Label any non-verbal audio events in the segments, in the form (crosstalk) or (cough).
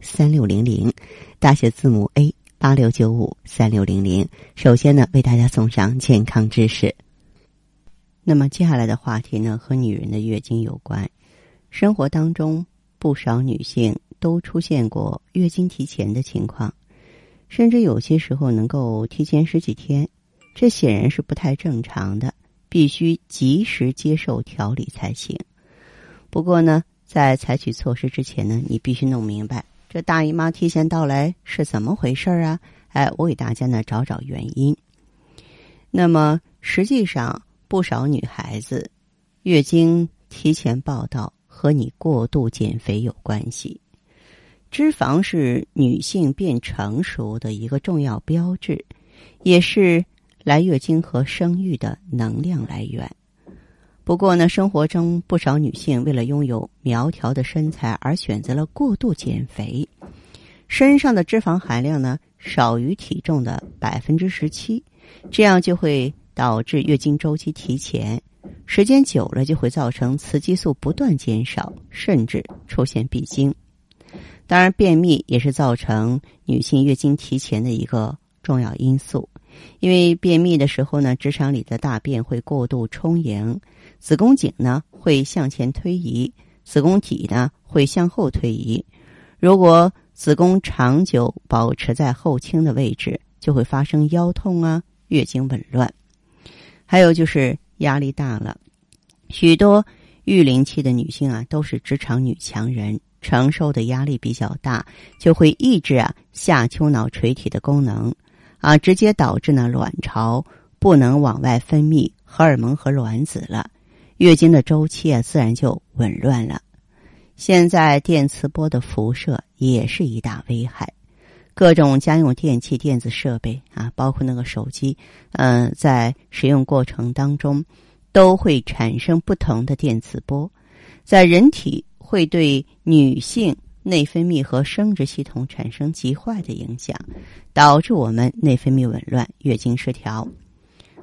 三六零零，大写字母 A 八六九五三六零零。首先呢，为大家送上健康知识。那么接下来的话题呢，和女人的月经有关。生活当中，不少女性都出现过月经提前的情况，甚至有些时候能够提前十几天，这显然是不太正常的。必须及时接受调理才行。不过呢，在采取措施之前呢，你必须弄明白这大姨妈提前到来是怎么回事啊？哎，我给大家呢找找原因。那么实际上，不少女孩子月经提前报道和你过度减肥有关系。脂肪是女性变成熟的一个重要标志，也是。来月经和生育的能量来源。不过呢，生活中不少女性为了拥有苗条的身材而选择了过度减肥，身上的脂肪含量呢少于体重的百分之十七，这样就会导致月经周期提前，时间久了就会造成雌激素不断减少，甚至出现闭经。当然，便秘也是造成女性月经提前的一个重要因素。因为便秘的时候呢，直肠里的大便会过度充盈，子宫颈呢会向前推移，子宫体呢会向后推移。如果子宫长久保持在后倾的位置，就会发生腰痛啊、月经紊乱。还有就是压力大了，许多育龄期的女性啊都是职场女强人，承受的压力比较大，就会抑制啊下丘脑垂体的功能。啊，直接导致呢卵巢不能往外分泌荷尔蒙和卵子了，月经的周期啊自然就紊乱了。现在电磁波的辐射也是一大危害，各种家用电器、电子设备啊，包括那个手机，嗯，在使用过程当中都会产生不同的电磁波，在人体会对女性。内分泌和生殖系统产生极坏的影响，导致我们内分泌紊乱、月经失调。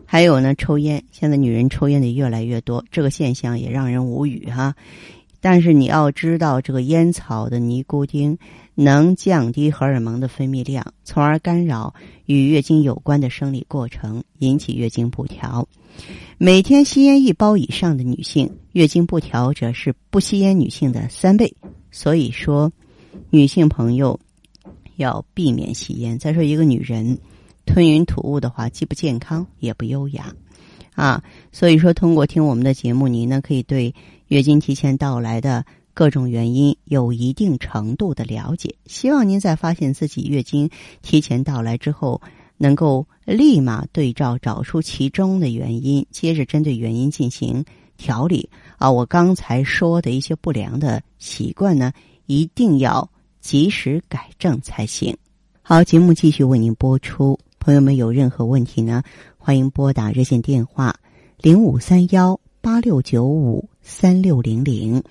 还有呢，抽烟，现在女人抽烟的越来越多，这个现象也让人无语哈。但是你要知道，这个烟草的尼古丁能降低荷尔蒙的分泌量，从而干扰与月经有关的生理过程，引起月经不调。每天吸烟一包以上的女性，月经不调者是不吸烟女性的三倍。所以说，女性朋友要避免吸烟。再说，一个女人吞云吐雾的话，既不健康也不优雅啊。所以说，通过听我们的节目，您呢可以对月经提前到来的各种原因有一定程度的了解。希望您在发现自己月经提前到来之后，能够立马对照找出其中的原因，接着针对原因进行。调理啊，我刚才说的一些不良的习惯呢，一定要及时改正才行。好，节目继续为您播出。朋友们有任何问题呢，欢迎拨打热线电话零五三幺八六九五三六零零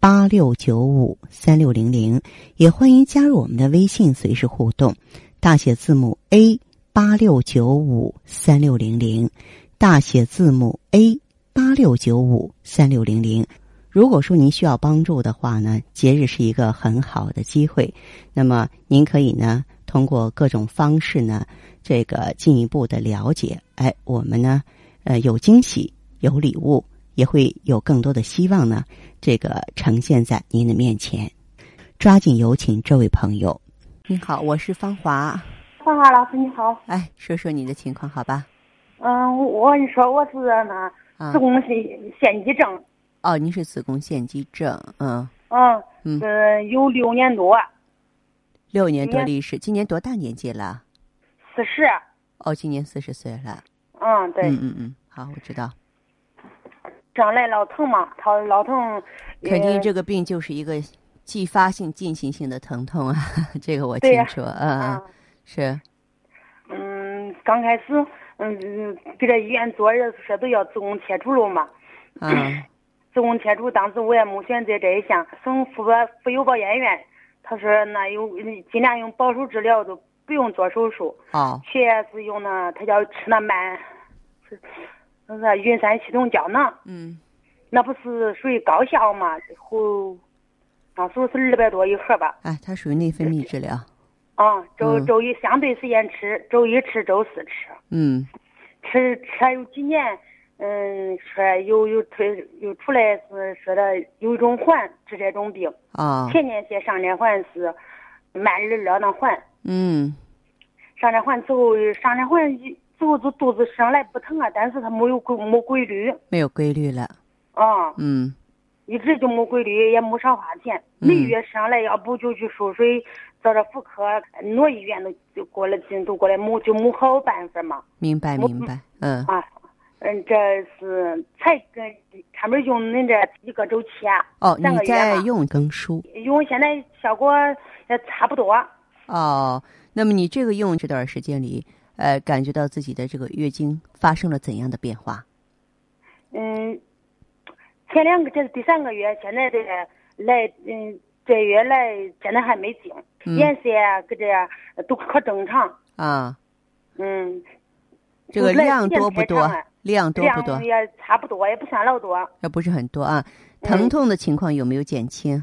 八六九五三六零零，也欢迎加入我们的微信，随时互动。大写字母 A 八六九五三六零零，大写字母 A。八六九五三六零零，如果说您需要帮助的话呢，节日是一个很好的机会。那么您可以呢，通过各种方式呢，这个进一步的了解。哎，我们呢，呃，有惊喜，有礼物，也会有更多的希望呢，这个呈现在您的面前。抓紧有请这位朋友。你好，我是芳华。芳华老师你好。哎，说说你的情况好吧？嗯，我跟你说，我是那。子宫腺腺肌症，哦，你是子宫腺肌症，嗯，嗯，嗯，有六年多，六年多历史，今年多大年纪了？四十。哦，今年四十岁了。嗯，对。嗯嗯嗯，好，我知道。长来老疼嘛，他老疼。肯定这个病就是一个继发性、进行性的疼痛啊，(laughs) 这个我清楚，嗯，是。嗯，刚开始，嗯，给这医院做人说都要子宫切除了嘛。嗯。(clears throat) 子宫切除，当时我也没选择这一项，省妇妇幼保健院，他说那有尽量用保守治疗，都不用做手术。哦。确是用那，他叫吃那慢，是那个云山系统胶囊。嗯。那不是属于高效嘛？后，那时候是二百多一盒吧。哎，它属于内分泌治疗。啊，周周一相对时间吃，周一吃，周四吃。嗯。吃吃有几年，嗯，说有有推有出来是说的有一种环治这种病。啊。前列腺上链环是慢热热那环。嗯。上链环之后，上链环之后就肚子上来不疼啊，但是它没有规没规律。没有规律了。啊，嗯，一直就没规律，也没少花钱。每月上来，要不就去输水，找着妇科、挪医院都就过来进，都过来没就没好办法嘛。明白，明白，嗯。啊，嗯，这是才跟他们用恁这一个周期啊。哦，你在用更舒？用现在效果也差不多。哦，那么你这个用这段时间里，呃，感觉到自己的这个月经发生了怎样的变化？嗯。前两个这是第三个月，现在这个来，嗯，这月来现在还没经，颜色啊，搁这都可正常。啊，嗯，这个量多不多？量多不多？也差不多，也不算老多。也不是很多啊。疼痛的情况有没有减轻？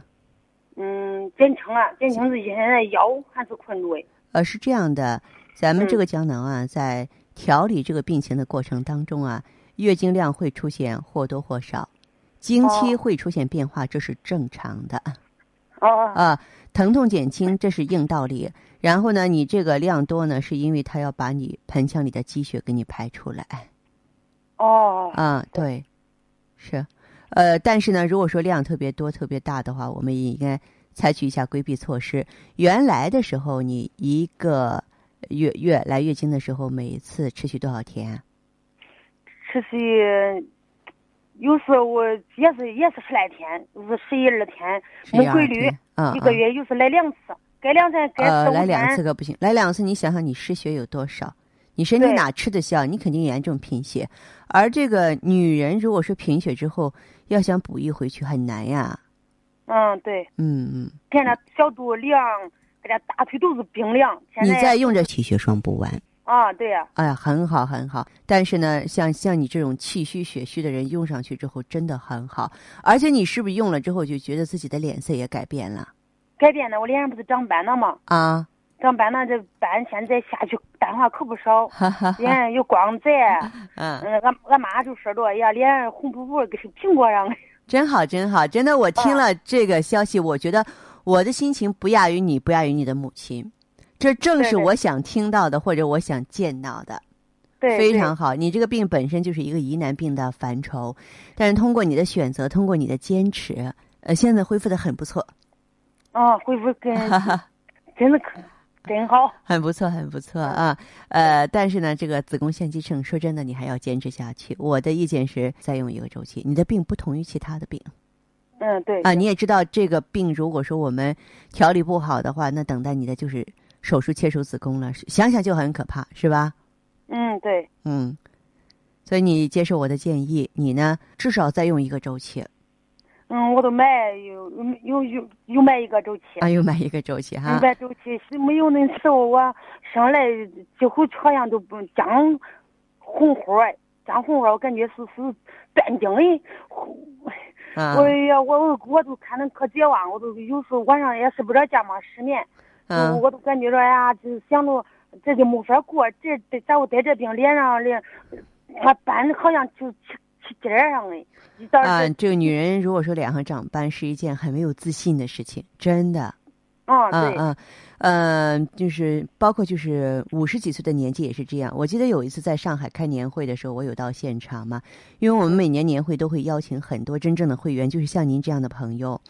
嗯，减轻了，减轻是现在腰还是困住。呃，是这样的，咱们这个胶囊啊，在调理这个病情的过程当中啊，月经量会出现或多或少。经期会出现变化，这是正常的。哦啊，疼痛减轻，这是硬道理。然后呢，你这个量多呢，是因为它要把你盆腔里的积血给你排出来。哦。啊，对，是，呃，但是呢，如果说量特别多、特别大的话，我们也应该采取一下规避措施。原来的时候，你一个月月来月经的时候，每一次持续多少天？持续。有时我也是也是十来天，是十一二天，没规律。一个月有时来两次，该两次该呃来两次可不行，来两次你想想你失血有多少？你身体哪吃得消？你肯定严重贫血。而这个女人如果说贫血之后要想补益回去很难呀。嗯，对。嗯嗯。现在小肚凉，这大腿都是冰凉。你再用这气血双补丸。啊，对呀，哎呀，很好很好，但是呢，像像你这种气虚血虚的人用上去之后真的很好，而且你是不是用了之后就觉得自己的脸色也改变了？改变了，我脸上不是长斑了吗？啊，长斑了，这斑现在下去淡化可不少，脸上有光泽。(laughs) 嗯嗯，俺俺妈就说着，哎呀，脸上红扑扑，跟苹果样。真好真好，真的，我听了这个消息，我觉得我的心情不亚于你，不亚于你的母亲。这正是我想听到的，或者我想见到的，对，非常好。你这个病本身就是一个疑难病的范畴，但是通过你的选择，通过你的坚持，呃，现在恢复的很不错。哦，恢复跟 (laughs) 真的可真好，很不错，很不错啊。呃，但是呢，这个子宫腺肌症，说真的，你还要坚持下去。我的意见是再用一个周期。你的病不同于其他的病。嗯，对。啊，你也知道，这个病如果说我们调理不好的话，那等待你的就是。手术切除子宫了，想想就很可怕，是吧？嗯，对。嗯，所以你接受我的建议，你呢至少再用一个周期。嗯，我都买又又又又买一个周期。啊，又买一个周期哈。买周期是没有那时候我生来几乎好像都不长红火，讲红火，我感觉是是断经的。我呀，我我我都看着可绝望，我都有时候晚上也睡不着觉嘛，失眠。我都感觉着呀，就是想着这就没法过。这这咋我得这病，脸上脸，啊斑好像就起起尖儿上的。啊，这个女人如果说脸上长斑，是一件很没有自信的事情，真的。啊，对。嗯嗯，就是包括就是五十几岁的年纪也是这样。我记得有一次在上海开年会的时候，我有到现场嘛，因为我们每年年会都会邀请很多真正的会员，就是像您这样的朋友。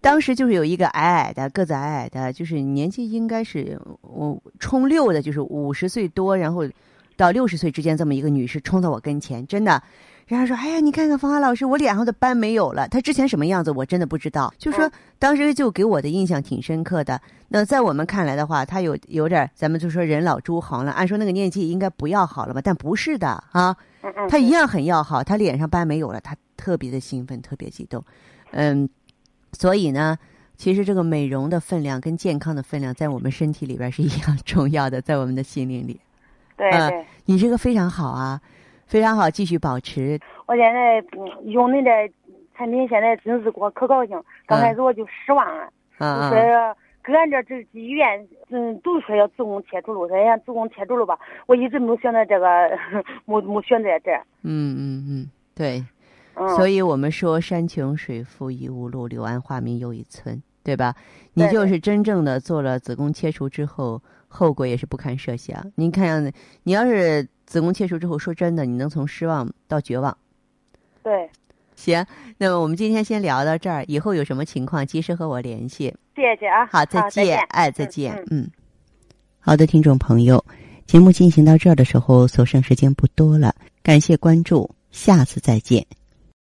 当时就是有一个矮矮的个子矮矮的，就是年纪应该是我冲六的，就是五十岁多，然后到六十岁之间这么一个女士冲到我跟前，真的。然后说：“哎呀，你看看方华老师，我脸上的斑没有了。她之前什么样子，我真的不知道。就说当时就给我的印象挺深刻的。那在我们看来的话，她有有点，咱们就说人老珠黄了。按说那个年纪应该不要好了吧？但不是的啊，她一样很要好。她脸上斑没有了，她特别的兴奋，特别激动。嗯，所以呢，其实这个美容的分量跟健康的分量，在我们身体里边是一样重要的，在我们的心灵里。对对，你这个非常好啊。”非常好，继续保持。我现在用你的产品，现在真是给我可高兴。刚开始我就失望了，就说搁俺这这医院，嗯，都说要子宫切除了，说呀子宫切除了吧，我一直没选择这个，(laughs) 没没选择这。嗯嗯嗯，对。所以我们说山穷水复疑无路，柳暗花明又一村，对吧？你就是真正的做了子宫切除之后，后果也是不堪设想。您看，你要是。子宫切除之后，说真的，你能从失望到绝望。对，行，那么我们今天先聊到这儿，以后有什么情况及时和我联系。谢谢啊，好，再见，哎，再见，嗯。好的，听众朋友，节目进行到这儿的时候，所剩时间不多了，感谢关注，下次再见。